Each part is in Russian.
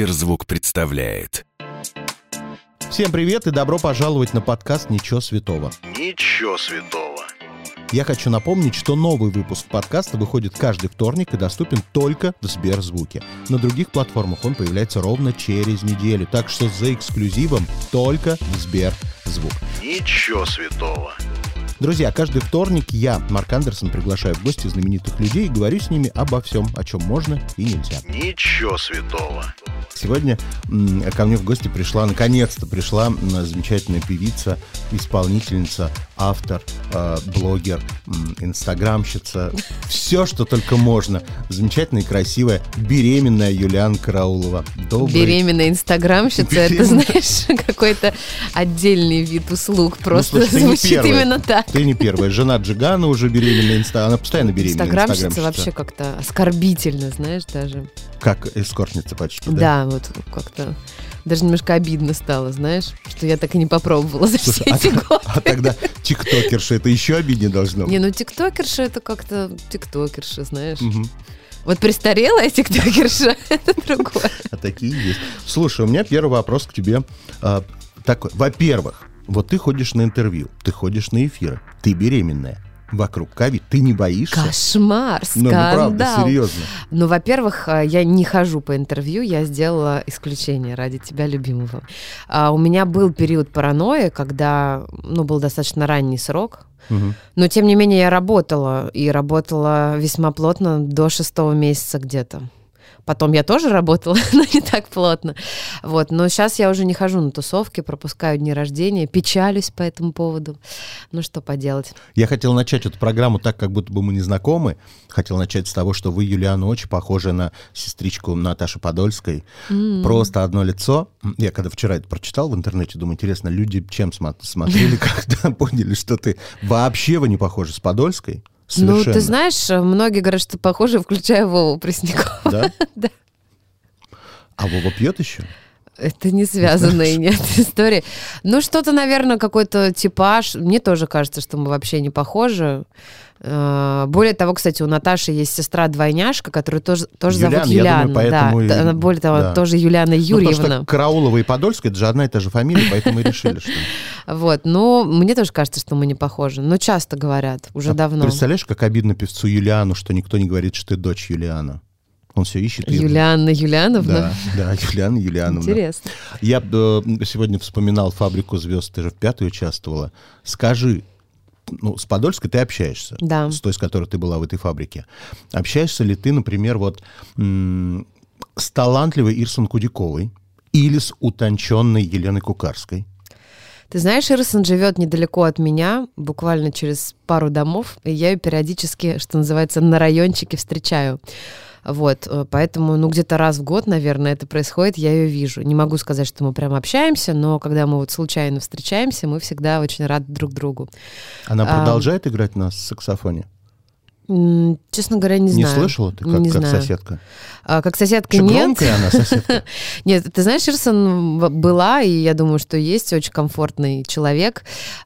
Сберзвук представляет. Всем привет и добро пожаловать на подкаст «Ничего святого». Ничего святого. Я хочу напомнить, что новый выпуск подкаста выходит каждый вторник и доступен только в Сберзвуке. На других платформах он появляется ровно через неделю, так что за эксклюзивом только в Сберзвук. Ничего святого. Друзья, каждый вторник я, Марк Андерсон, приглашаю в гости знаменитых людей и говорю с ними обо всем, о чем можно и нельзя. Ничего святого. Сегодня ко мне в гости пришла, наконец-то пришла замечательная певица, исполнительница, автор, э, блогер, м, инстаграмщица, все, что только можно. Замечательная и красивая, беременная Юлиан Караулова. Добрый. Беременная инстаграмщица, это, Беременная. знаешь, какой-то отдельный вид услуг. Просто Ну, слушай, звучит именно так. Ты не первая. Жена Джигана уже беременная, инста... она постоянно беременная. Инстаграмщица вообще как-то оскорбительно, знаешь, даже. Как эскортница почти, да? Да, вот как-то даже немножко обидно стало, знаешь, что я так и не попробовала за Слушай, все а, эти годы. а тогда тиктокерша, это еще обиднее должно быть. Не, ну тиктокерша это как-то тиктокерша, знаешь. Мгм. Вот престарелая тиктокерша, это другое. А такие есть. Слушай, у меня первый вопрос к тебе. А, такой. Во-первых, вот ты ходишь на интервью, ты ходишь на эфиры, ты беременная. Вокруг ковид. Ты не боишься? Кошмар, Ну, ну, правда, скандал. серьезно. Ну, во-первых, а, я не хожу по интервью, я сделала исключение ради тебя, любимого. А, У меня был период паранойи, когда, ну, был достаточно ранний срок, Мгм. но, тем не менее, я работала, и работала весьма плотно до шестого месяца где-то. Потом я тоже работала, но не так плотно. Вот. Но сейчас я уже не хожу на тусовки, пропускаю дни рождения, печалюсь по этому поводу. Ну, что поделать. Я хотел начать эту программу так, как будто бы мы не знакомы. Хотел начать с того, что вы, Юлиана, очень похожи на сестричку Наташи Подольской. Просто одно лицо. Я когда вчера это прочитал в интернете, думаю, интересно, люди чем смотрели, когда поняли, что ты вообще вы не похожи с Подольской? Ну, Совершенно. ты знаешь, многие говорят, что похоже, включая Вову Преснякова. Да? Да. А Вова пьет еще? Это не связанные, нет, истории. Ну, что-то, наверное, какой-то типаж. Мне тоже кажется, что мы вообще не похожи. Э, Более того, кстати, у Наташи есть сестра-двойняшка, которую тоже, тоже Юлиан, зовут Юлиана. думаю, поэтому и- да, она, более того, да. тоже Юлиана Ну, потому Юрьевна. что Караулова и Подольская, это же одна и та же фамилия, поэтому и решили, что... Вот, но мне тоже кажется, что мы не похожи. Но часто говорят, уже А давно. Представляешь, как обидно певцу Юлиану, что никто не говорит, что ты дочь Юлиана. Он все ищет. и- Юлианна Юлиановна. Да, да, Юлиана Юлиановна. Интересно. Я э, сегодня вспоминал «Фабрику звезд», ты же в пятой участвовала. Скажи, ну, с Подольской ты общаешься, Да. с той, с которой ты была в этой фабрике. Общаешься ли ты, например, вот с талантливой Ирсон Кудяковой или с утонченной Еленой Кукарской? Ты знаешь, Ирсон живет недалеко от меня, буквально через пару домов, и я ее периодически, что называется, на райончике встречаю. Вот, э, поэтому, ну, где-то раз в год, наверное, это происходит, я ее вижу. Не могу сказать, что мы прям общаемся, но когда мы вот случайно встречаемся, мы всегда очень рады друг другу. Она А, продолжает играть на саксофоне? Честно говоря, не, Не, знаю. слышала ты, как, не как знаю. соседка? А, как соседка Что, нет. громкая она, соседка? Нет, ты знаешь, Ирсон была, и я думаю, что есть очень комфортный человек.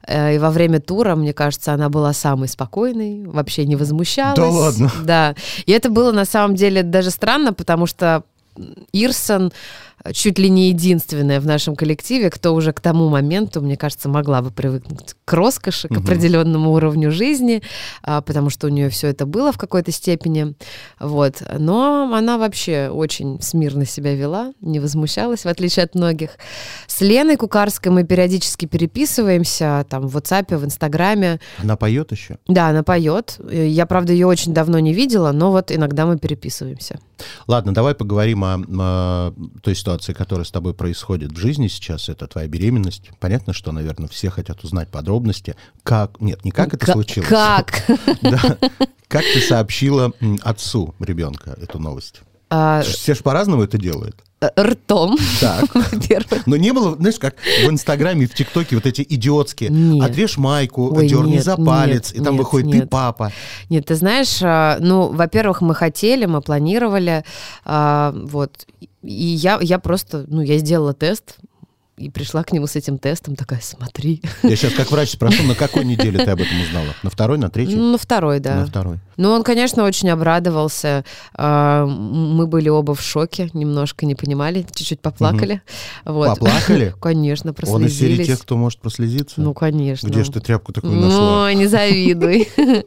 Э, И во время тура, мне кажется, она была самой спокойной, вообще не возмущалась. Да ладно? Да. И это было на самом деле даже странно, потому что Ирсон чуть ли не единственная в нашем коллективе, кто уже к тому моменту, мне кажется, могла бы привыкнуть к роскоши, к определенному уровню жизни, а, потому что у нее все это было в какой-то степени. Вот. Но она вообще очень смирно себя вела, не возмущалась, в отличие от многих. С Леной Кукарской мы периодически переписываемся, там, в WhatsApp, в Инстаграме. Она поет еще? Да, она поет. Я, правда, ее очень давно не видела, но вот иногда мы переписываемся. Ладно, давай поговорим о, о той ситуации, которая с тобой происходит в жизни сейчас. Это твоя беременность. Понятно, что, наверное, все хотят узнать подробности. Как? Нет, не как это случилось. Как? Да. Как ты сообщила отцу ребенка эту новость? А, Все же по-разному это делают. Э, Ртом, Так. во-первых. Но не было, знаешь, как в Инстаграме и в ТикТоке вот эти идиотские. Нет. Отрежь майку, Ой, дерни нет, за палец, нет, и там нет, выходит ты нет. папа. Нет, ты знаешь, а, ну, во-первых, мы хотели, мы планировали, а, вот, и я, я просто, ну, я сделала тест, и пришла к нему с этим тестом, такая, смотри. Я сейчас как врач спрошу, на какой неделе ты об этом узнала? На второй, на третьей? Ну, на второй, да. На второй. Ну, он, конечно, очень обрадовался. А, Мы были оба в шоке, немножко не понимали, чуть-чуть поплакали. Вот. Поплакали? Конечно, Он из серии тех, прослезились. кто может прослезиться? Ну, конечно. Где ж ты тряпку такую нашла? Ой, не завидуй.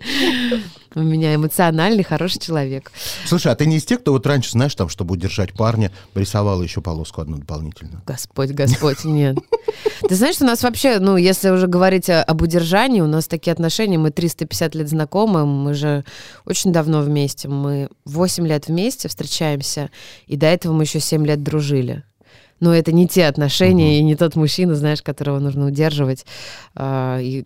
У меня эмоциональный, хороший человек. Слушай, а ты не из тех, кто вот раньше, знаешь, там, чтобы удержать парня, рисовала еще полоску одну дополнительно? Господь, Господь, нет. Ты знаешь, у нас вообще, ну, если уже говорить об удержании, у нас такие отношения, мы 350 лет знакомы, мы же очень давно вместе, мы 8 лет вместе встречаемся, и до этого мы еще 7 лет дружили. Но это не те отношения и не тот мужчина, знаешь, которого нужно удерживать, а, и,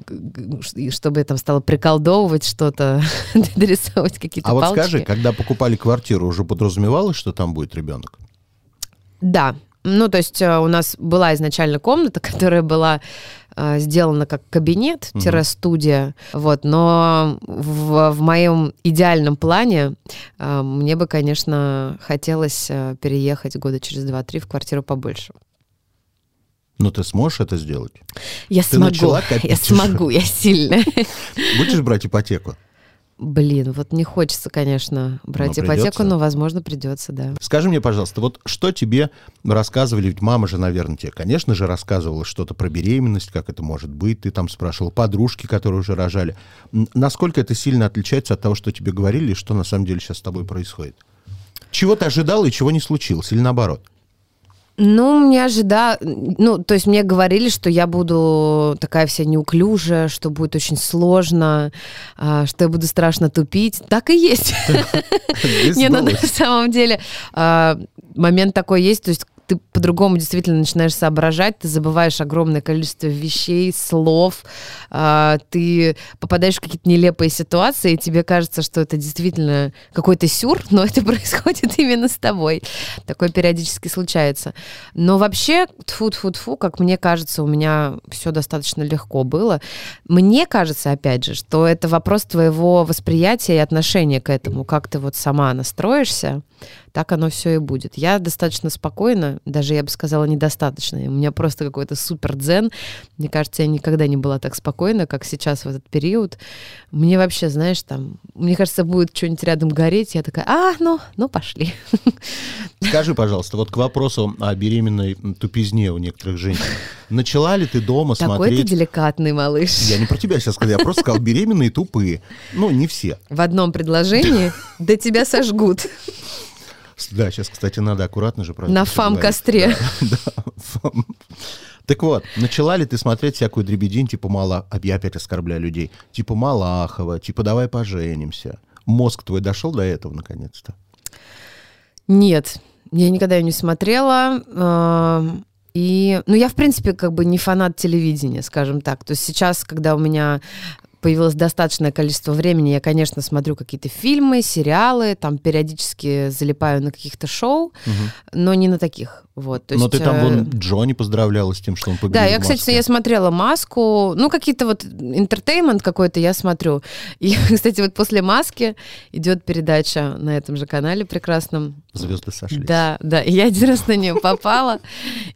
и чтобы там стало приколдовывать что-то, дорисовывать какие-то А вот палочки. скажи, когда покупали квартиру, уже подразумевалось, что там будет ребенок? Да. Ну, то есть э, у нас была изначально комната, которая была э, сделана как кабинет-студия, вот, но в, в моем идеальном плане э, мне бы, конечно, хотелось э, переехать года через 2-3 в квартиру побольше. Ну, ты сможешь это сделать? Я Ты смогу, я смогу, я сильная. Будешь брать ипотеку? Блин, вот не хочется, конечно, брать Но ипотеку, придется. но, возможно, придется, да. Скажи мне, пожалуйста, вот что тебе рассказывали, ведь мама же, наверное, тебе, конечно же, рассказывала что-то про беременность, как это может быть, ты там спрашивала подружки, которые уже рожали. Насколько это сильно отличается от того, что тебе говорили, и что на самом деле сейчас с тобой происходит? Чего ты ожидал и чего не случилось, или наоборот? Ну, мне ожида... Ну, то есть мне говорили, что я буду такая вся неуклюжая, что будет очень сложно, а, что я буду страшно тупить. Так и есть. Не, ну на самом деле а, момент такой есть, то есть ты по-другому действительно начинаешь соображать, ты забываешь огромное количество вещей, слов, а, ты попадаешь в какие-то нелепые ситуации, и тебе кажется, что это действительно какой-то сюр, но это происходит именно с тобой. Такое периодически случается. Но вообще, тфу тфу тфу как мне кажется, у меня все достаточно легко было. Мне кажется, опять же, что это вопрос твоего восприятия и отношения к этому. Как ты вот сама настроишься, так оно все и будет. Я достаточно спокойно, даже я бы сказала, недостаточно. У меня просто какой-то супер дзен. Мне кажется, я никогда не была так спокойна, как сейчас в этот период. Мне вообще, знаешь, там, мне кажется, будет что-нибудь рядом гореть, я такая, а, ну, ну, пошли. Скажи, пожалуйста, вот к вопросу о беременной тупизне у некоторых женщин. Начала ли ты дома Такой ты смотреть... деликатный малыш. Я не про тебя сейчас сказал, я просто сказал беременные тупые. Ну, не все. В одном предложении да тебя сожгут. Да, сейчас, кстати, надо аккуратно же На фам-костре. Да, да, фам. Так вот, начала ли ты смотреть всякую дребедень, типа Мала... а Я опять оскорбляю людей. Типа Малахова, типа «Давай поженимся». Мозг твой дошел до этого, наконец-то? Нет, я никогда ее не смотрела. эм, И, ну, я, в принципе, как бы не фанат телевидения, скажем так. То есть сейчас, когда у меня появилось достаточное количество времени, я, конечно, смотрю какие-то фильмы, сериалы, там периодически залипаю на каких-то шоу, но не на таких. Вот, то Но есть, ты там э, вон Джонни поздравляла с тем, что он победил Да, я, в кстати, я смотрела «Маску», ну, какие-то вот интертеймент какой-то я смотрю. И, кстати, вот после «Маски» идет передача на этом же канале прекрасном. Звезды сошлись. Да, да, и я один раз на нее попала,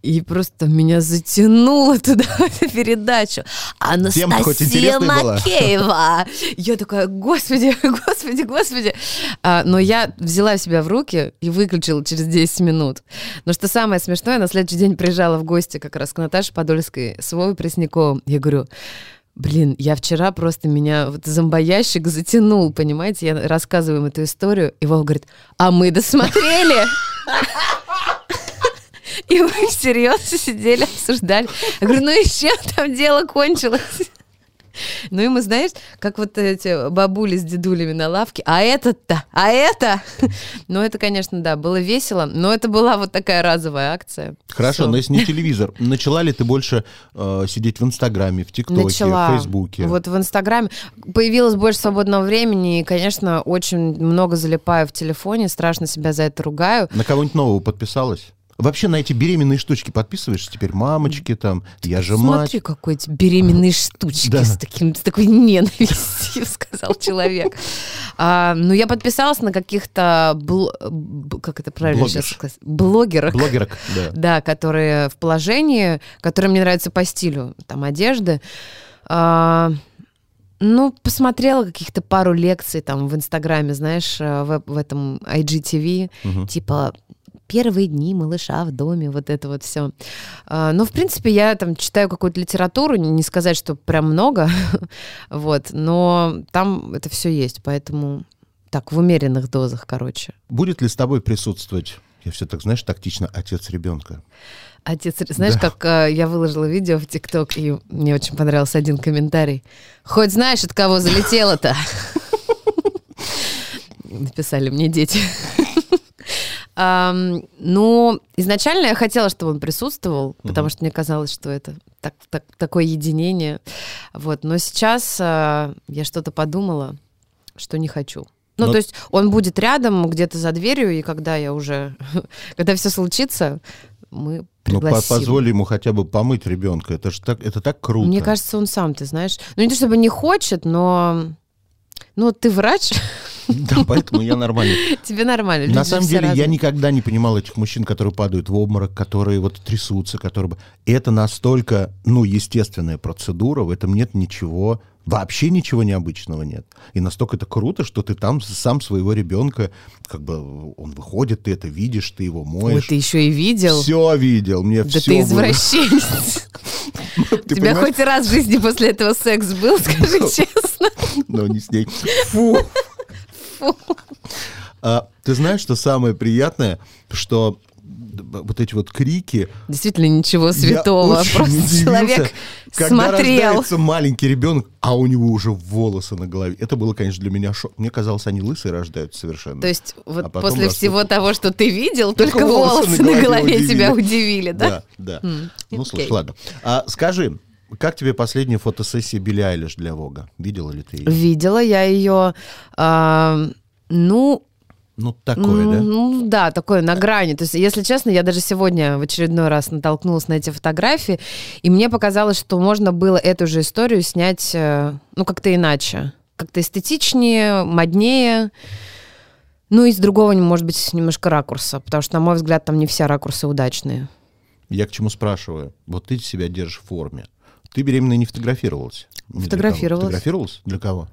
и просто меня затянуло туда, в эту передачу. Анастасия. Макеева! Я такая, господи, господи, господи. А, но я взяла себя в руки и выключила через 10 минут. Но что самое смешное, на следующий день приезжала в гости как раз к Наташе Подольской с Вовой Пресняковым. Я говорю, Блин, я вчера просто меня вот зомбоящик затянул, понимаете? Я рассказываю им эту историю, и Вова говорит, а мы досмотрели. И мы серьезно сидели, обсуждали. Я говорю, ну и чем там дело кончилось? Ну и мы, знаешь, как вот эти бабули с дедулями на лавке, а этот-то, а это? Ну это, конечно, да, было весело, но это была вот такая разовая акция. Хорошо, Всё. но если не телевизор, начала ли ты больше э, сидеть в Инстаграме, в ТикТоке, в Фейсбуке? Вот в Инстаграме появилось больше свободного времени, и, конечно, очень много залипаю в телефоне, страшно себя за это ругаю. На кого-нибудь нового подписалась? Вообще на эти беременные штучки подписываешься теперь? Мамочки там, я же мать. Смотри, какой эти беременные штучки Да. с, таким, с такой ненавистью, сказал человек. А, ну, я подписалась на каких-то, бл- как это правильно сейчас Блогерш. сказать, блогерок. Блогерок, да. Да, которые в положении, которые мне нравятся по стилю, там, одежды. А, ну, посмотрела каких-то пару лекций там в Инстаграме, знаешь, э, в, в этом IGTV, Мгм. типа первые дни малыша в доме, вот это вот все. Ну, в принципе, я там читаю какую-то литературу, не сказать, что прям много, вот, но там это все есть, поэтому так, в умеренных дозах, короче. Будет ли с тобой присутствовать, я все так, знаешь, тактично, отец ребенка? Отец, знаешь, Да. как э, я выложила видео в ТикТок, и мне очень понравился один комментарий. Хоть знаешь, от кого залетело-то? Написали мне дети. Ам, Ну, изначально я хотела, чтобы он присутствовал, потому что мне казалось, что это так- так- такое единение. Вот. Но сейчас э, я что-то подумала, что не хочу. Ну, Но- то есть он будет рядом, где-то за дверью, и когда я уже, когда все случится, мы Ну, пригласим. позволь ему хотя бы помыть ребенка. Это же так, это так круто. Мне кажется, он сам, ты знаешь. Ну, не то чтобы не хочет, но... Ну, ты врач, Да, поэтому я нормально. тебе нормально. На самом деле, я никогда не понимал этих мужчин, которые падают в обморок, которые вот трясутся, которые... Это настолько, ну, естественная процедура, в этом нет ничего, вообще ничего необычного нет. И настолько это круто, что ты там сам своего ребенка, как бы, он выходит, ты это видишь, ты его Ой, моешь. ты еще и видел. Все видел, мне Да все ты извращенец. У тебя хоть раз в жизни после этого секс был, скажи честно. Но не с ней. Фу. А, ты знаешь, что самое приятное, что вот эти вот крики, Действительно, ничего святого. Просто удивился, человек когда смотрел. рождается маленький ребенок, а у него уже волосы на голове. Это было, конечно, для меня шок. Мне казалось, они лысые рождаются совершенно. То есть вот А после растут. всего того, что ты видел, Только только волосы волосы на на голове голове тебя удивили. да? Да, да. М, Ну, слушай, ладно. А, скажи, как тебе последняя фотосессия Билли Айлиш для Вога? Видела ли ты ее? Видела я ее, а, ну, Ну, такое, да? Ну да, такое на грани. То есть, если честно, я даже сегодня в очередной раз натолкнулась на эти фотографии, и мне показалось, что можно было эту же историю снять, э, ну, как-то иначе. Как-то эстетичнее, моднее. Ну, и с другого, может быть, немножко ракурса, потому что, на мой взгляд, там не все ракурсы удачные. Я к чему спрашиваю? Вот ты себя держишь в форме. Ты беременная не фотографировалась? Фотографировалась. Фотографировалась? Для кого?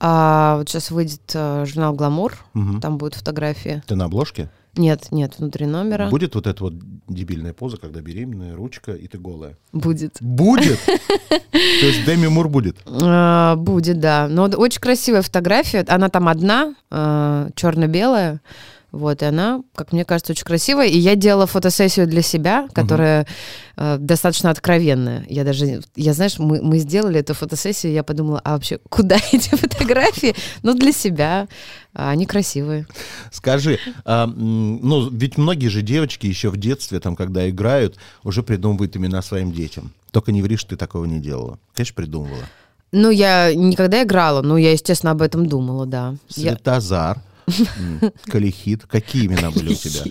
А вот сейчас выйдет э, журнал «Гламур», Мгм. там будут фотографии. Ты на обложке? Нет, нет, внутри номера. Будет вот эта вот дебильная поза, когда беременная, ручка, и ты голая? Будет. Будет? То есть Деми Мур будет? А, Будет, да. Но вот очень красивая фотография. Она там одна, черно-белая. Вот, и она, как мне кажется, очень красивая. И я делала фотосессию для себя, которая э, достаточно откровенная. Я даже, я, знаешь, мы, мы сделали эту фотосессию, я подумала, а вообще, куда эти фотографии? Ну, для себя. А Они красивые. Скажи, а, ну ведь многие же девочки еще в детстве, там, когда играют, уже придумывают имена своим детям. Только не ври, что ты такого не делала. Конечно, придумывала. Ну, я никогда играла, но я, естественно, об этом думала, да. Я- Светозар, м, Калихит. Какие имена были у тебя?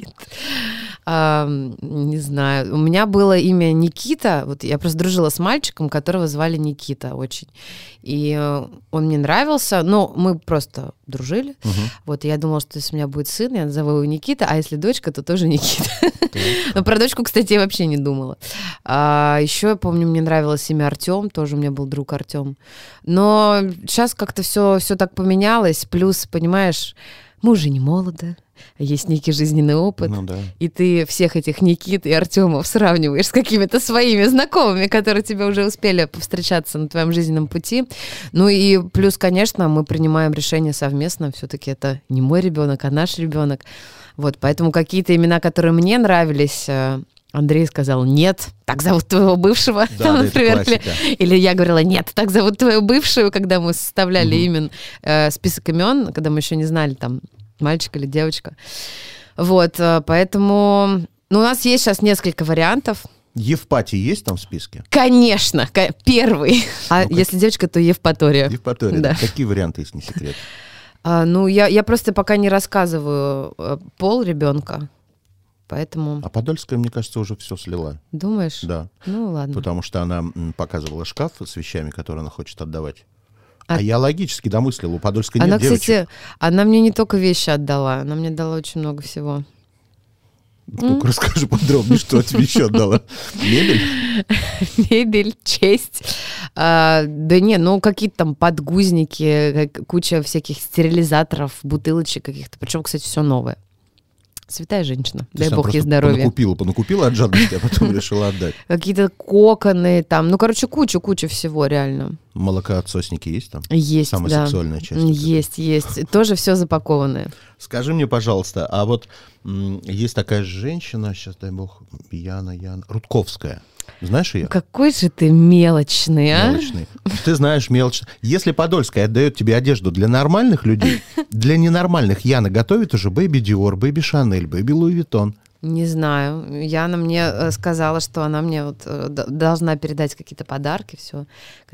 А, не знаю. У меня было имя Никита. Вот я просто дружила с мальчиком, которого звали Никита очень. И э, он мне нравился. Но мы просто дружили. Вот и я думала, что если у меня будет сын, я назову его Никита, а если дочка, то тоже Никита. Но про дочку, кстати, я вообще не думала. А, еще я помню, мне нравилось имя Артем, тоже у меня был друг Артем. Но сейчас как-то все, все так поменялось. Плюс, понимаешь, мы уже не молоды, есть некий жизненный опыт. Ну да. И ты всех этих Никит и Артемов сравниваешь с какими-то своими знакомыми, которые тебе уже успели повстречаться на твоем жизненном пути. Ну и плюс, конечно, мы принимаем решение совместно. Все-таки это не мой ребенок, а наш ребенок. Вот, поэтому какие-то имена, которые мне нравились, э, Андрей сказал, нет, так зовут твоего бывшего, Да, там, да, это например, или, или я говорила, нет, так зовут твою бывшую, когда мы составляли Мгм. имен, э, список имен, когда мы еще не знали, там, мальчик или девочка. Вот, э, поэтому... Ну, у нас есть сейчас несколько вариантов. Евпатий есть там в списке? Конечно, первый. А Ну-ка. если девочка, то Евпатория. Евпатория. Да. Какие варианты, если не секрет? А, ну, я, я просто пока не рассказываю э, пол ребенка. Поэтому, А Подольская, мне кажется, уже все слила. думаешь? Да. Ну, ладно. Потому что она показывала шкаф с вещами, которые она хочет отдавать. А- А, я логически домыслил, у Подольской Она, нет девочек. кстати, она мне не только вещи отдала, она мне дала очень много всего. Ну-ка, расскажи подробнее, что тебе еще отдала. Мебель? Мебель, честь. А, да не, ну какие-то там подгузники, как- куча всяких стерилизаторов, бутылочек каких-то. Причем, кстати, все новое. Святая женщина. То Дай бог ей здоровья. Понакупила, понакупила от жадности, а потом решила отдать. Какие-то коконы там. Ну, короче, куча-куча всего реально. Молокоотсосники есть там? Есть, Самая да. сексуальная часть. Есть, есть. Тоже все запакованное. Скажи мне, пожалуйста, а вот есть такая женщина, сейчас дай бог, Яна, Яна, Рудковская. Знаешь ее? Какой же ты мелочный, а? Мелочный. Ты знаешь мелочно. Если Подольская отдает тебе одежду для нормальных людей, для ненормальных Яна готовит уже Baby Dior, Baby Chanel, Baby Louis Vuitton. Не знаю. Яна мне э, сказала, что она мне вот э, должна передать какие-то подарки, все.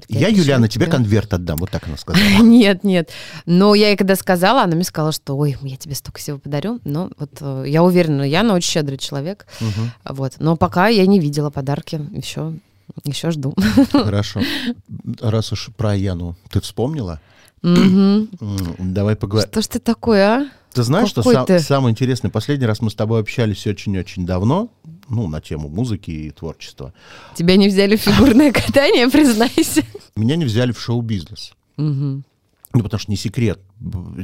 Я, Юлиана, тебе конверт отдам. Вот так она сказала. Нет, нет. Но я ей когда сказала, она мне сказала, что ой, я тебе столько всего подарю. Но вот э, я уверена, Яна очень щедрый человек. Вот. Но пока я не видела подарки. Еще, еще жду. Хорошо. Раз уж про Яну ты вспомнила, давай поговорим. Что ж ты такое, а? Ты знаешь, что Какой сам- ты? самое интересное? Последний раз мы с тобой общались очень-очень давно, ну, на тему музыки и творчества. Тебя не взяли в фигурное катание, признайся. Меня не взяли в шоу-бизнес. Мгм. Ну, потому что не секрет.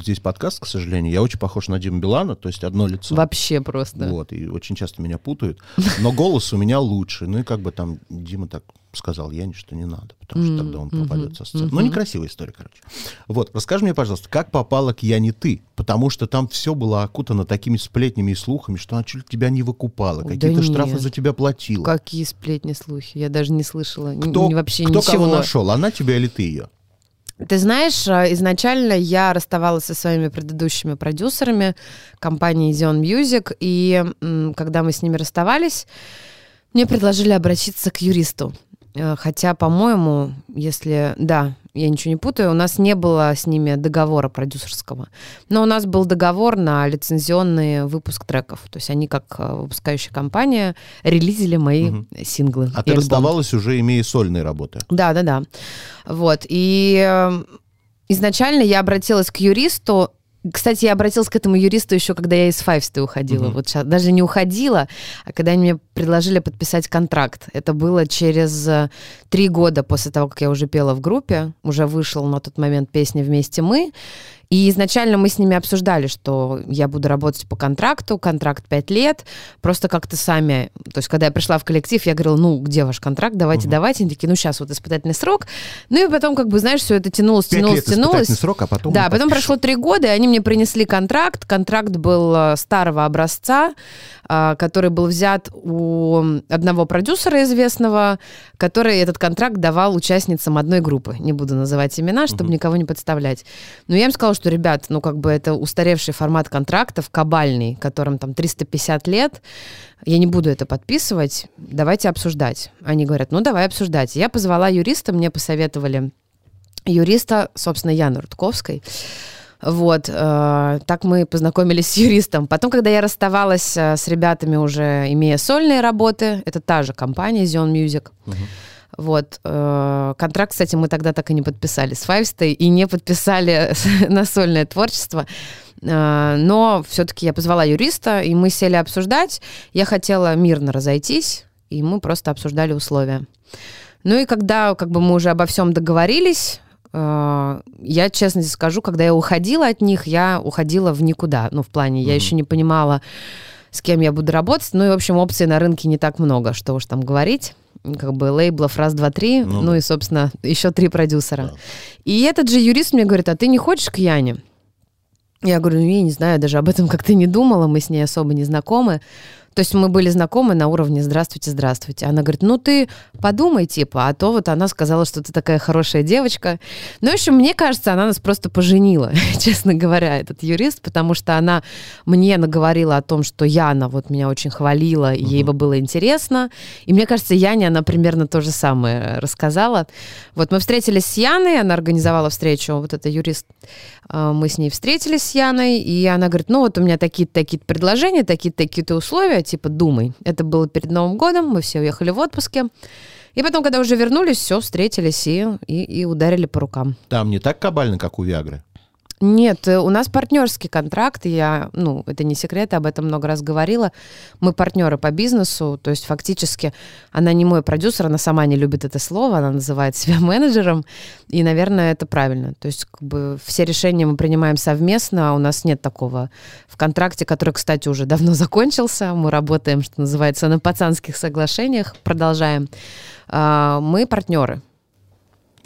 Здесь подкаст, к сожалению. Я очень похож на Диму Билана, то есть одно лицо. Вообще просто. Вот, и очень часто меня путают. Но голос у меня лучше. Ну и как бы там Дима так сказал Яне, что не надо, потому что тогда он мгм, пропадет со сцены. Ну, мгм. некрасивая история, короче. Вот, расскажи мне, пожалуйста, как попала к Яне ты? Потому что там все было окутано такими сплетнями и слухами, что она чуть тебя не выкупала, Да какие-то штрафы нет. за тебя платила. Какие сплетни, слухи? Я даже не слышала. Кто, вообще кто ничего. кого нашел? Она тебя или ты ее? Ты знаешь, а, изначально я расставалась со своими предыдущими продюсерами компании Zion Music, и когда мы с ними расставались, мне предложили обратиться к юристу. Э, Хотя, по-моему, если... Да, я ничего не путаю, у нас не было с ними договора продюсерского. Но у нас был договор на лицензионный выпуск треков. То есть они, как э, выпускающая компания, релизили мои Мгм. синглы. А ты альбом. расставалась уже, имея сольные работы. Да, да, да. Вот. И э, изначально я обратилась к юристу. Кстати, я обратилась к этому юристу еще, когда я из Файвсты уходила. Мгм. Вот щас- даже не уходила, а когда они мне предложили подписать контракт. Это было через э, три года после того, как я уже пела в группе. Уже вышел на тот момент песня «Вместе мы». И изначально мы с ними обсуждали, что я буду работать по контракту, контракт 5 лет, просто как-то сами, то есть когда я пришла в коллектив, я говорила, ну, где ваш контракт, давайте, Мгм. давайте, они такие, ну, сейчас вот испытательный срок, ну, и потом, как бы, знаешь, все это тянулось, тянулось, тянулось. срок, а потом... Да, потом подпишем. прошло три года, и они мне принесли контракт. Контракт был э, старого образца, который был взят у одного продюсера известного, который этот контракт давал участницам одной группы. Не буду называть имена, чтобы никого не подставлять. Но я им сказала, что, ребят, ну как бы это устаревший формат контрактов, кабальный, которым там 350 лет. Я не буду это подписывать, давайте обсуждать. Они говорят, ну давай обсуждать. Я позвала юриста, мне посоветовали юриста, собственно, Яны Рудковской. Вот, э, так мы познакомились с юристом. Потом, когда я расставалась э, с ребятами, уже имея сольные работы, это та же компания Zion Music. Мгм. Вот. э, контракт, кстати, мы тогда так и не подписали с Файвстой и не подписали на сольное творчество. Э, Но все-таки я позвала юриста, и мы сели обсуждать. Я хотела мирно разойтись, и мы просто обсуждали условия. Ну и когда как бы мы уже обо всем договорились, я честно скажу, когда я уходила от них, я уходила в никуда. Ну, в плане, я Мгм. еще не понимала, с кем я буду работать. Ну и, в общем, опций на рынке не так много, что уж там говорить. Как бы лейблов раз, два, три, Ну ну, и, собственно, еще три продюсера. Да. И этот же юрист мне говорит, а ты не хочешь к Яне? Я говорю, ну, я не знаю, даже об этом как-то не думала, мы с ней особо не знакомы. То есть мы были знакомы на уровне «здравствуйте, здравствуйте». Она говорит, ну ты подумай, типа, а то вот она сказала, что ты такая хорошая девочка. Ну, в общем, мне кажется, она нас просто поженила, честно говоря, этот юрист, потому что она мне наговорила о том, что Яна вот меня очень хвалила, и ей бы было интересно. И мне кажется, Яне она примерно то же самое рассказала. Вот мы встретились с Яной, она организовала встречу, вот это юрист. А, Мы с ней встретились с Яной, и она говорит, ну вот у меня такие-то такие предложения, такие-то такие-то условия, типа, думай. Это было перед Новым годом, мы все уехали в отпуске. И потом, когда уже вернулись, все, встретились и, и, и ударили по рукам. Там не так кабально, как у Виагры. Нет, э, у нас партнерский контракт, я, ну, это не секрет, об этом много раз говорила. Мы партнеры по бизнесу, то есть фактически она не мой продюсер, она сама не любит это слово, она называет себя менеджером, и, наверное, это правильно. То есть как бы все решения мы принимаем совместно, а у нас нет такого в контракте, который, кстати, уже давно закончился, мы работаем, что называется, на пацанских соглашениях, продолжаем. А, мы партнеры,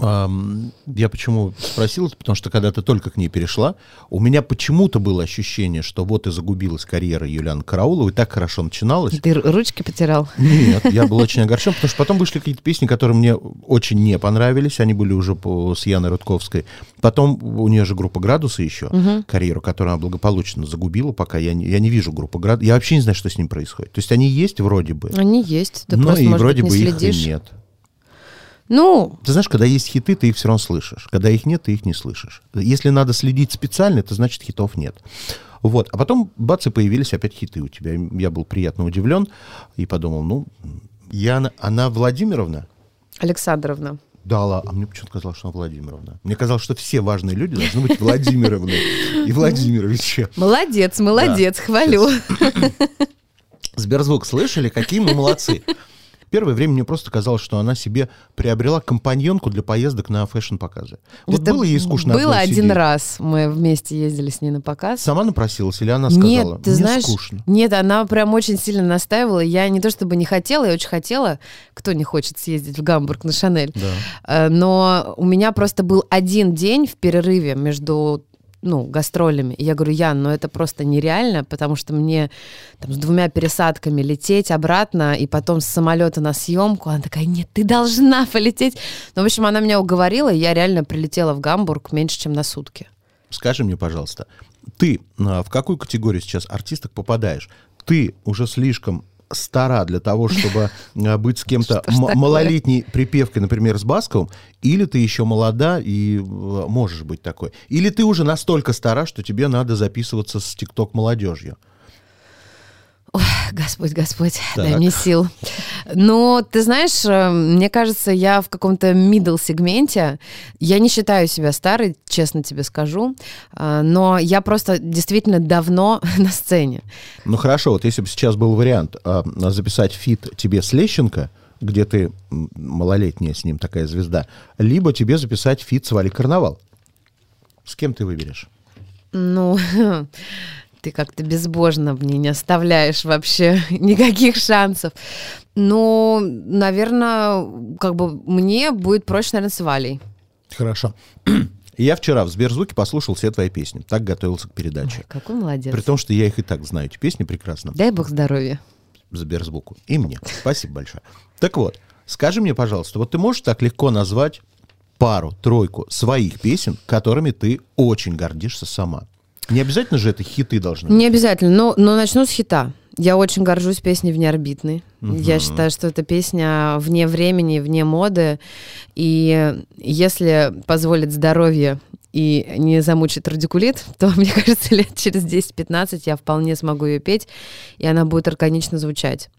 Я почему спросил это, потому что когда ты только к ней перешла, у меня почему-то было ощущение, что вот и загубилась карьера Юлианы Карауловой, так хорошо начиналась. ты ру- ручки потерял? Нет, я был очень огорчен, потому что потом вышли какие-то песни, которые мне очень не понравились, они были уже по, с Яной Рудковской. Потом у нее же группа «Градусы» еще, карьеру, которую она благополучно загубила, пока я не, я не вижу группы «Градусы». Я вообще не знаю, что с ним происходит. То есть они есть вроде бы, Они есть, ты но просто, и вроде быть, не бы их и нет. Ну, Ты знаешь, когда есть хиты, ты их все равно слышишь. Когда их нет, ты их не слышишь. Если надо следить специально, это значит хитов нет. Вот. А потом, бац, и появились опять хиты у тебя. Я был приятно удивлен и подумал, ну, Яна, она Владимировна? Александровна. Да, ла- а мне почему-то казалось, что она Владимировна. Мне казалось, что все важные люди должны быть Владимировны и Владимировичи. Молодец, молодец, хвалю. Сберзвук слышали? Какие мы молодцы. Первое время мне просто казалось, что она себе приобрела компаньонку для поездок на фэшн-показы. Вот Это было ей скучно Было один сидеть? раз. Мы вместе ездили с ней на показ. Сама напросилась или она сказала? Нет, ты «Мне знаешь, скучно. нет, она прям очень сильно настаивала. Я не то чтобы не хотела, я очень хотела. Кто не хочет съездить в Гамбург на Шанель? Да. Э, Но у меня просто был один день в перерыве между ну, гастролями. И я говорю, Ян, ну это просто нереально, потому что мне там, с двумя пересадками лететь обратно и потом с самолета на съемку. Она такая, нет, ты должна полететь. Ну, в общем, она меня уговорила, и я реально прилетела в Гамбург меньше, чем на сутки. Скажи мне, пожалуйста, ты а, в какую категорию сейчас артисток попадаешь? Ты уже слишком стара для того, чтобы а, быть с кем-то малолетней припевкой, например, с Басковым, или ты еще молода и э, можешь быть такой? Или ты уже настолько стара, что тебе надо записываться с TikTok молодежью? Господь, Господь, дай Так. мне сил. Но ты знаешь, э, мне кажется, я в каком-то middle сегменте. Я не считаю себя старой, честно тебе скажу. А, Но я просто действительно давно на сцене. Ну хорошо, вот если бы сейчас был вариант а, записать фит тебе с Лещенко, где ты малолетняя с ним такая звезда, либо тебе записать фит с Валей Карнавал. С кем ты выберешь? Ну, ты как-то безбожно мне не оставляешь вообще никаких шансов. Ну, наверное, как бы мне будет проще, наверное, с Валей. Хорошо. Я вчера в Сберзвуке послушал все твои песни. Так готовился к передаче. Ой, какой молодец. При том, что я их и так знаю, эти песни прекрасно. Дай бог здоровья. Сберзвуку. И мне. Спасибо большое. Так вот, скажи мне, пожалуйста, вот ты можешь так легко назвать пару, тройку своих песен, которыми ты очень гордишься сама? Не обязательно же это хиты должны быть. Не обязательно, но, но начну с хита. Я очень горжусь песней «Внеорбитный». Я считаю, что это песня вне времени, вне моды. И если позволит здоровье и не замучит радикулит, то, мне кажется, лет через 10-15 я вполне смогу ее петь, и она будет органично звучать.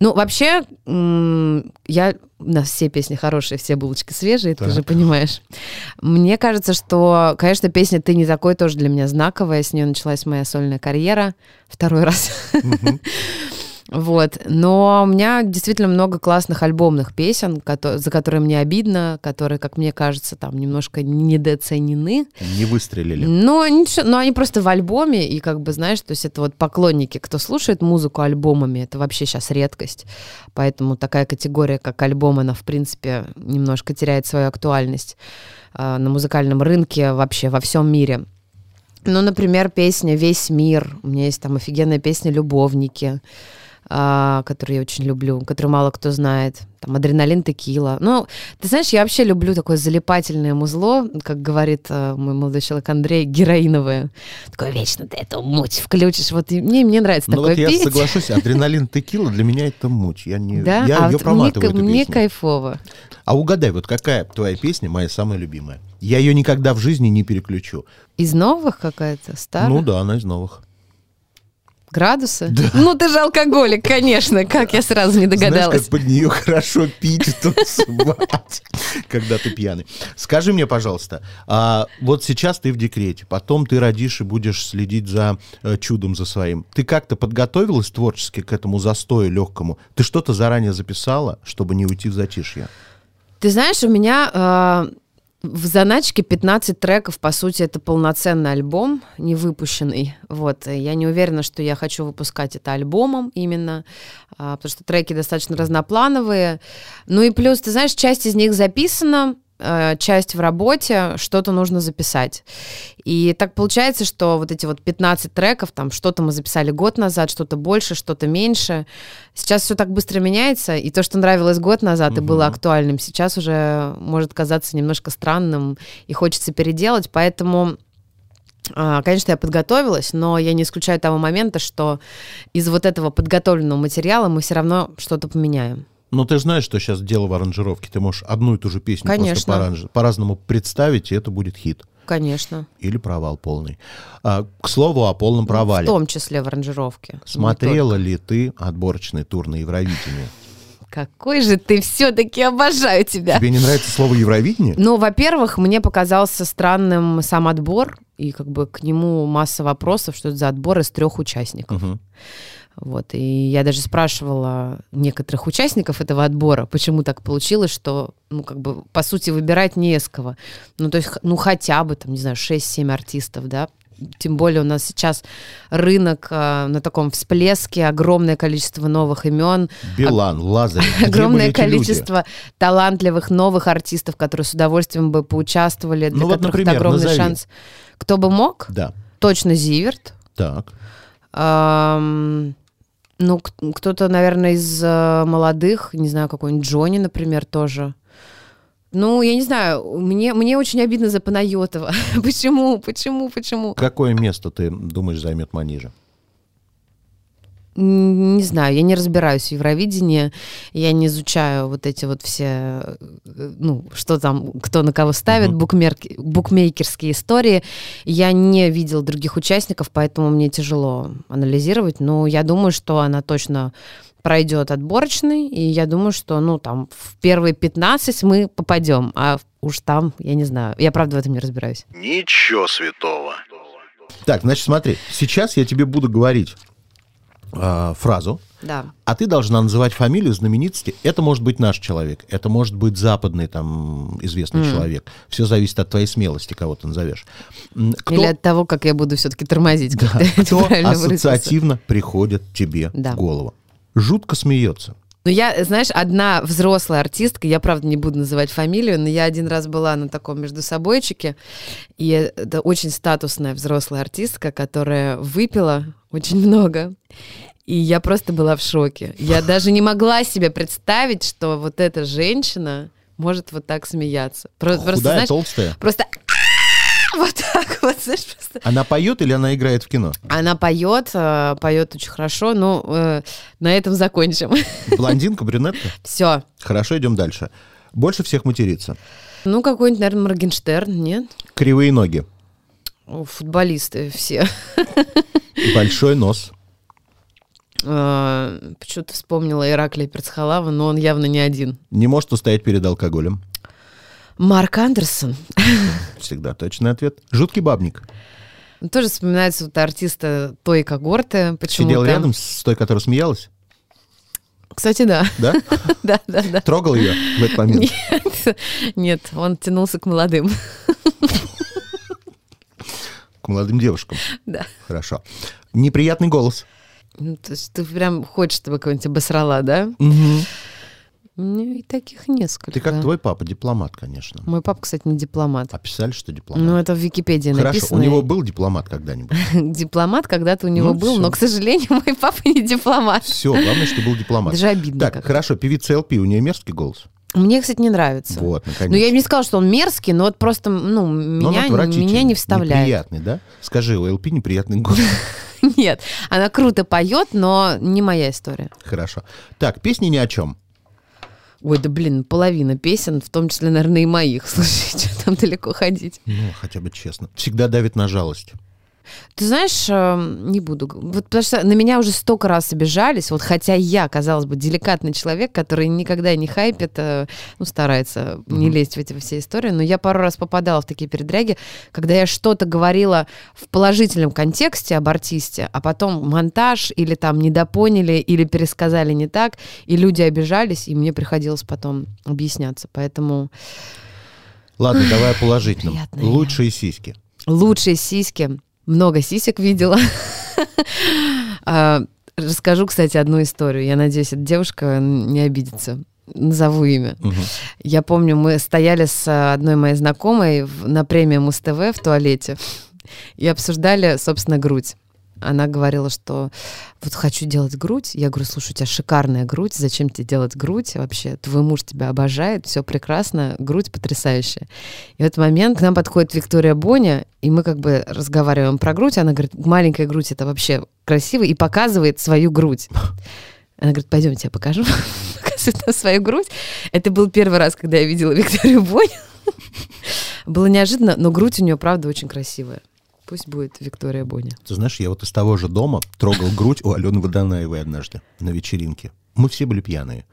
Ну, вообще, я... У нас все песни хорошие, все булочки свежие, ты Так. же понимаешь. Мне кажется, что, конечно, песня «Ты не такой» тоже для меня знаковая. С нее началась моя сольная карьера. Второй раз. Вот. Но у меня действительно много классных альбомных песен, за которые мне обидно, которые, как мне кажется, там немножко недооценены. Не выстрелили. Но, ничего, но они просто в альбоме, и как бы, знаешь, то есть это вот поклонники, кто слушает музыку альбомами, это вообще сейчас редкость. Поэтому такая категория, как альбом, она, в принципе, немножко теряет свою актуальность а, на музыкальном рынке вообще во всем мире. Ну, например, песня «Весь мир». У меня есть там офигенная песня «Любовники», а, которую я очень люблю, которую мало кто знает. Там «Адреналин, текила». Ну, ты знаешь, я вообще люблю такое залипательное музло, как говорит э, мой молодой человек Андрей, героиновое. Такое вечно ты эту муть включишь. Вот и мне, мне нравится Ну такое вот я соглашусь, адреналин текила для меня это муть. Я, не, Да? я а ее вот мне, проматываю, мне песню. кайфово. А угадай, вот какая твоя песня моя самая любимая? Я ее никогда в жизни не переключу. Из новых какая-то? Старая? Ну да, она из новых. Градусы? Ну, ты же алкоголик, конечно. Как я сразу не Знаешь, догадалась. как под нее хорошо пить танцевать, когда ты пьяный. Скажи мне, пожалуйста, а вот сейчас ты в декрете, потом ты родишь и будешь следить за э, чудом за своим. Ты как-то подготовилась творчески к этому застою легкому? Ты что-то заранее записала, чтобы не уйти в затишье? Ты знаешь, у меня э, в заначке 15 треков, по сути, это полноценный альбом, не выпущенный. Вот. Я не уверена, что я хочу выпускать это альбомом именно, а, потому что треки достаточно разноплановые. Ну и плюс, ты знаешь, часть из них записана, часть в работе, что-то нужно записать. И так получается, что вот эти вот 15 треков, там что-то мы записали год назад, что-то больше, что-то меньше. Сейчас все так быстро меняется, и то, что нравилось год назад и было актуальным, сейчас уже может казаться немножко странным и хочется переделать, поэтому а, Конечно, я подготовилась, но я не исключаю того момента, что из вот этого подготовленного материала мы все равно что-то поменяем. Ну, ты знаешь, что сейчас дело в аранжировке. Ты можешь одну и ту же песню просто Конечно. поранж- по-разному представить, и это будет хит. Конечно. Или провал полный. А, к слову о полном провале. В том числе в аранжировке. Смотрела ли ты отборочный тур на Евровидение? Какой же ты все-таки обожаю тебя. Тебе не нравится слово Евровидение? Ну, во-первых, мне показался странным сам отбор, и как бы к нему масса вопросов, что это за отбор из трех участников. Мгм. Вот, и я даже спрашивала некоторых участников этого отбора, почему так получилось, что, ну, как бы, по сути, выбирать не из кого. Ну, то есть, ну, хотя бы, там, не знаю, 6-7 артистов, да, тем более у нас сейчас рынок а, на таком всплеске, огромное количество новых имен, Билан, были огромное эти люди? количество талантливых новых артистов, которые с удовольствием бы поучаствовали, для Ну вот, которых например, это огромный назови. шанс. Кто бы мог? Да, Точно Зиверт. так. Ам, ну, кто-то, наверное, из э, молодых, не знаю, какой-нибудь Джонни, например, тоже. Ну, я не знаю, мне, мне очень обидно за Панайотова. почему, почему, почему? Какое место, ты думаешь, займет Манижа? Не знаю, я не разбираюсь в Евровидении, я не изучаю вот эти вот все, э, ну, что там, кто на кого ставит, Мгм. букмерки- букмекерские истории. Я не видел других участников, поэтому мне тяжело анализировать, но я думаю, что она точно пройдет отборочный, и я думаю, что, ну, там, в первые 15 мы попадем, а уж там, я не знаю, я правда в этом не разбираюсь. Ничего святого. Так, значит, смотри, сейчас я тебе буду говорить а, фразу, Да. а ты должна называть фамилию знаменитости. Это может быть наш человек, это может быть западный там известный человек. Все зависит от твоей смелости, кого ты назовешь. Кто, Или от того, как я буду все-таки тормозить, да, кто правильно выразился. ассоциативно приходит тебе Да. в голову? Жутко смеется. Ну, я, знаешь, одна взрослая артистка, я, правда, не буду называть фамилию, но я один раз была на таком между собойчике, и это очень статусная взрослая артистка, которая выпила очень много, и я просто была в шоке. Я даже не могла себе представить, что вот эта женщина может вот так смеяться. Про- Просто, Худая, знаешь, толстая. просто вот так вот, знаешь, просто. Она поет или она играет в кино? Она поет, э, поет очень хорошо, ну, э, на этом закончим. Блондинка, брюнетка? Все. Хорошо, идем дальше. Больше всех матерится. Ну, какой-нибудь, наверное, Моргенштерн, нет? Кривые ноги, О, Футболисты все. большой нос, А, Почему-то вспомнила Ираклия Перцхалава, но он явно не один. не может устоять перед алкоголем. Марк Андерсон. Всегда точный ответ. Жуткий бабник. Ну, Тоже вспоминается вот артиста той когорты. Почему Сидел рядом с той, которая смеялась, Кстати, да. да? да, да, да. Трогал ее в этот момент. Нет, нет, он тянулся к молодым. К молодым девушкам. Да. Хорошо. Неприятный голос. Ну, то есть ты прям хочешь, чтобы кого-нибудь обосрала, да? Мгм. Ну, и таких несколько. Ты как твой папа, дипломат, конечно. Мой папа, кстати, не дипломат. Описали, что дипломат. Ну, это в Википедии Хорошо, написано. у него был дипломат когда-нибудь? Дипломат когда-то у него Ну, был, всё. но, к сожалению, мой папа не дипломат. Все, главное, что был дипломат. Даже обидно. Так, как-то. хорошо, певица ЛП, у нее мерзкий голос. Мне, кстати, не нравится. Вот, Ну, наконец. я бы не сказала, что он мерзкий, но вот просто, ну, меня, меня не вставляет. Неприятный, да? Скажи, у ЛП неприятный голос. Нет, она круто поет, но не моя история. Хорошо. Так, песни ни о чем. Ой, да блин, половина песен, в том числе, наверное, и моих. Слушай, что там далеко ходить. Ну, хотя бы честно. Всегда давит на жалость. Ты знаешь, э, не буду. Вот потому что на меня уже столько раз обижались, вот хотя я, казалось бы, деликатный человек, который никогда не хайпит, э, ну, старается не лезть в эти все истории, но я пару раз попадала в такие передряги, когда я что-то говорила в положительном контексте об артисте, а потом монтаж или там недопоняли, или пересказали не так, и люди обижались, и мне приходилось потом объясняться. Поэтому Ладно, давай о положительном. Приятно, я. Лучшие сиськи. Лучшие сиськи. Много сисек видела. А, Расскажу, кстати, одну историю. Я надеюсь, эта девушка не обидится. Назову имя. Мгм. Я помню, мы стояли с одной моей знакомой на премии Муз-ТВ в туалете и обсуждали, собственно, грудь. Она говорила, что вот хочу делать грудь. Я говорю, слушай, у тебя шикарная грудь, зачем тебе делать грудь вообще? Твой муж тебя обожает, все прекрасно, грудь потрясающая. И в этот момент к нам подходит Виктория Боня, и мы как бы разговариваем про грудь. Она говорит, маленькая грудь это вообще красиво, и показывает свою грудь. Она говорит, пойдем, я тебе покажу. Показывает нам свою грудь. Это был первый раз, когда я видела Викторию Боню. Было неожиданно, но грудь у нее, правда, очень красивая. Пусть будет Виктория Боня. Ты знаешь, я вот из того же дома трогал грудь у Алены Водонаевой однажды на вечеринке. Мы все были пьяные.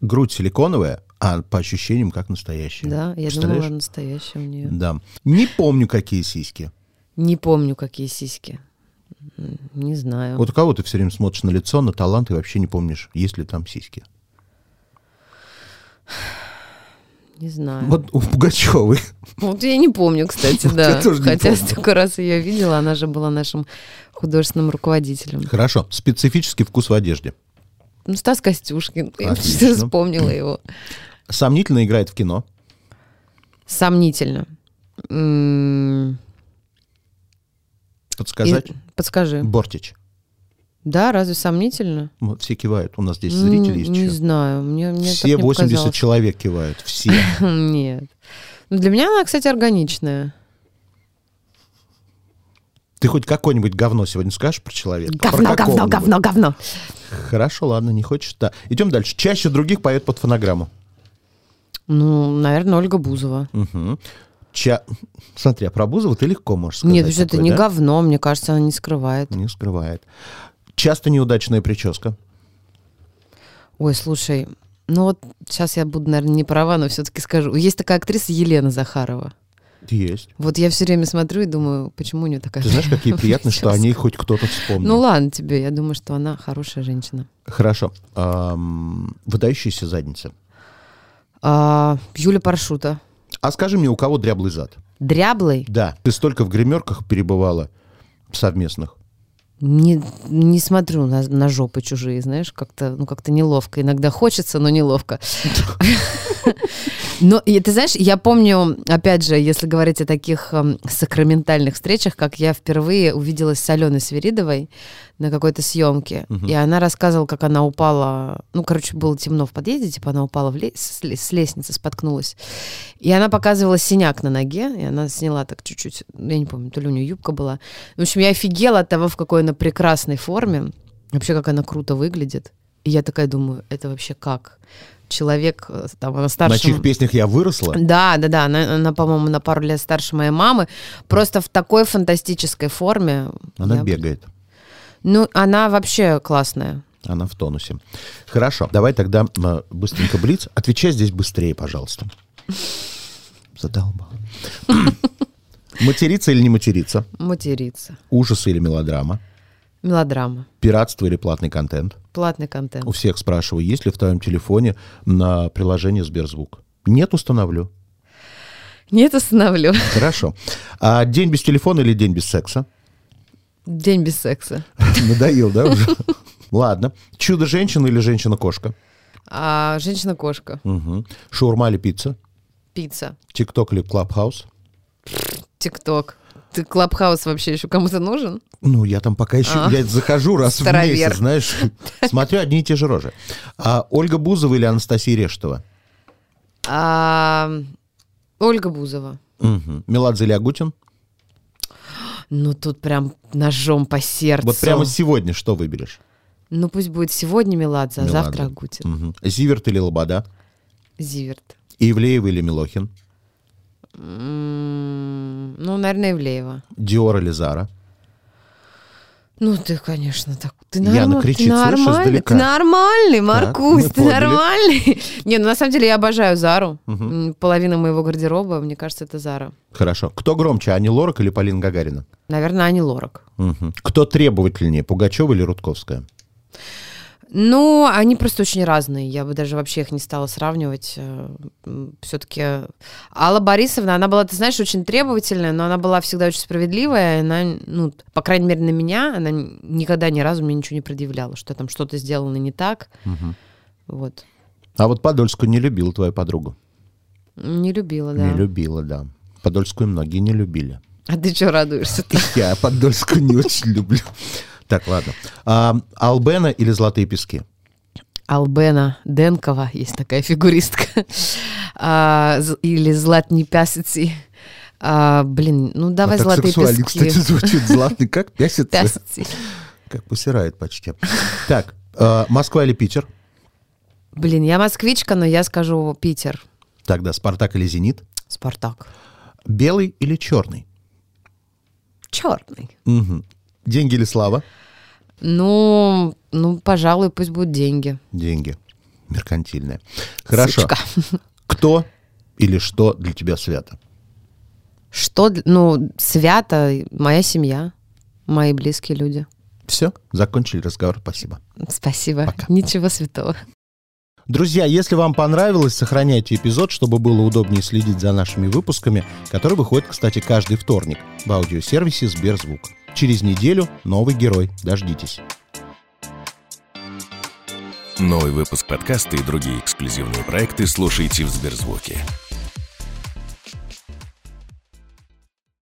Грудь силиконовая, а по ощущениям как настоящая. Да, я думала, настоящая у нее. Да. Не помню, какие сиськи. Не помню, какие сиськи. Не знаю. Вот у кого ты все время смотришь на лицо, на талант и вообще не помнишь, есть ли там сиськи. Не знаю. Вот у Пугачевой. Вот я не помню, кстати, да. Хотя столько раз ее видела, она же была нашим художественным руководителем. Хорошо. Специфический вкус в одежде. Ну, Стас Костюшкин. Я вспомнила его. Сомнительно играет в кино. Сомнительно. Подсказать. Подскажи. Бортич. Да, разве сомнительно? Вот все кивают. У нас здесь зрители есть Не еще. знаю. Мне, мне Все так не 80 показалось. человек кивают. Все. Нет. Ну, для меня она, кстати, органичная. Ты хоть какое-нибудь говно сегодня скажешь про человека? Про Говно, говно, говно, говно. Хорошо, ладно, не хочешь. Да. Идем дальше. Чаще других поет под фонограмму. Ну, наверное, Ольга Бузова. Мгм. Ча... Смотри, а про Бузову ты легко можешь сказать. Нет, это такое, не да? говно, мне кажется, она не скрывает. Не скрывает. Часто неудачная прическа. Ой, слушай, ну вот сейчас я буду, наверное, не права, но все-таки скажу. Есть такая актриса Елена Захарова. Есть. Вот я все время смотрю и думаю, почему у нее такая... Ты знаешь, какие приятно, что о ней хоть кто-то вспомнил. Ну ладно тебе, я думаю, что она хорошая женщина. Хорошо. Выдающаяся задница. А, Юля Паршута. А скажи мне, у кого дряблый зад? Дряблый? Да. Ты столько в гримерках перебывала совместных. Не, не смотрю на, на жопы чужие, знаешь, как-то ну, как неловко. Иногда хочется, но неловко. Но и ты знаешь, я помню, опять же, если говорить о таких эм, сакраментальных встречах, как я впервые увиделась с Аленой Свиридовой на какой-то съемке, и она рассказывала, как она упала, ну, короче, было темно в подъезде, типа она упала в ле- с, ле- с лестницы, споткнулась. И она показывала синяк на ноге, и она сняла так чуть-чуть, я не помню, то ли у нее юбка была. В общем, я офигела от того, в какой она прекрасной форме, вообще, как она круто выглядит. И я такая думаю, это вообще как? Человек, э, там, она старше... На чьих песнях я выросла? Да, да, да. Она, она, по-моему, на пару лет старше моей мамы. Просто в такой фантастической форме. Она Я- бегает. Ну, она вообще классная. Она в тонусе. Хорошо. Давай тогда быстренько блиц. Отвечай здесь быстрее, пожалуйста. Задолбал. Материться или не материться? Материться. Ужасы или мелодрама? Мелодрама. Пиратство или платный контент? Платный контент. У всех спрашиваю, есть ли в твоем телефоне на приложение Сберзвук? Нет, установлю. Нет, остановлю. Хорошо. А день без телефона или день без секса? День без секса. Надоел, да, уже? Ладно. Чудо-женщина или женщина-кошка? А женщина-кошка. Угу. Шаурма или пицца? Пицца. TikTok или Clubhouse? TikTok. Ты Clubhouse вообще еще кому-то нужен? Ну, я там пока еще... А. Я захожу раз в Старовер. месяц, знаешь. Смотрю одни и те же рожи. А Ольга Бузова или Анастасия Решетова? А, Ольга Бузова. Угу. Меладзе или Агутин? Ну, тут прям ножом по сердцу. Вот прямо сегодня что выберешь? Ну, пусть будет сегодня Меладзе, а Меладзе. завтра Агутин. Мгм. Зиверт или Лобода? Зиверт. Ивлеева или Милохин? М, Ну, наверное, Ивлеева. Диор или Зара? Ну, ты, конечно, так. Ты, Яна норма- кричит, ты нормальный, ты нормальный, Маркус, мы ты поняли. нормальный. Не, ну на самом деле я обожаю Зару. М, Половина моего гардероба, мне кажется, это Зара. Хорошо. Кто громче, Ани Лорак или Полина Гагарина? Наверное, Ани Лорак. Мгм. Кто требовательнее, Пугачева или Рудковская? Ну, они просто очень разные. Я бы даже вообще их не стала сравнивать. Все-таки Алла Борисовна, она была, ты знаешь, очень требовательная, но она была всегда очень справедливая. Она, ну, по крайней мере, на меня, она никогда ни разу мне ничего не предъявляла, что там что-то сделано не так. Мгм. Вот. А вот Подольскую не любила твою подругу. Не любила, да. Не любила, да. Подольскую многие не любили. А ты что радуешься? Я Подольскую не очень люблю. Так, ладно. А, Албена или Золотые пески? Албена Денкова, есть такая фигуристка. А, или Златни Пясиці. А, блин, ну давай А золотые пески. кстати, звучит. Златный как? Пясится? Пясиці. Как посирает почти. Так, а, Москва или Питер? Блин, я москвичка, но я скажу Питер. Тогда Спартак или Зенит? Спартак. Белый или черный? Черный. Мгм. Деньги или слава? Ну, ну, пожалуй, пусть будут деньги. Деньги. Меркантильные. Хорошо. Сучка. Кто или что для тебя свято? Что, ну, свято, моя семья, мои близкие люди. Все, закончили разговор. Спасибо. Спасибо. Пока. Ничего святого. Друзья, если вам понравилось, сохраняйте эпизод, чтобы было удобнее следить за нашими выпусками, которые выходят, кстати, каждый вторник в аудиосервисе Сберзвук. Через неделю новый герой. Дождитесь. Новый выпуск подкаста и другие эксклюзивные проекты слушайте в Сберзвуке.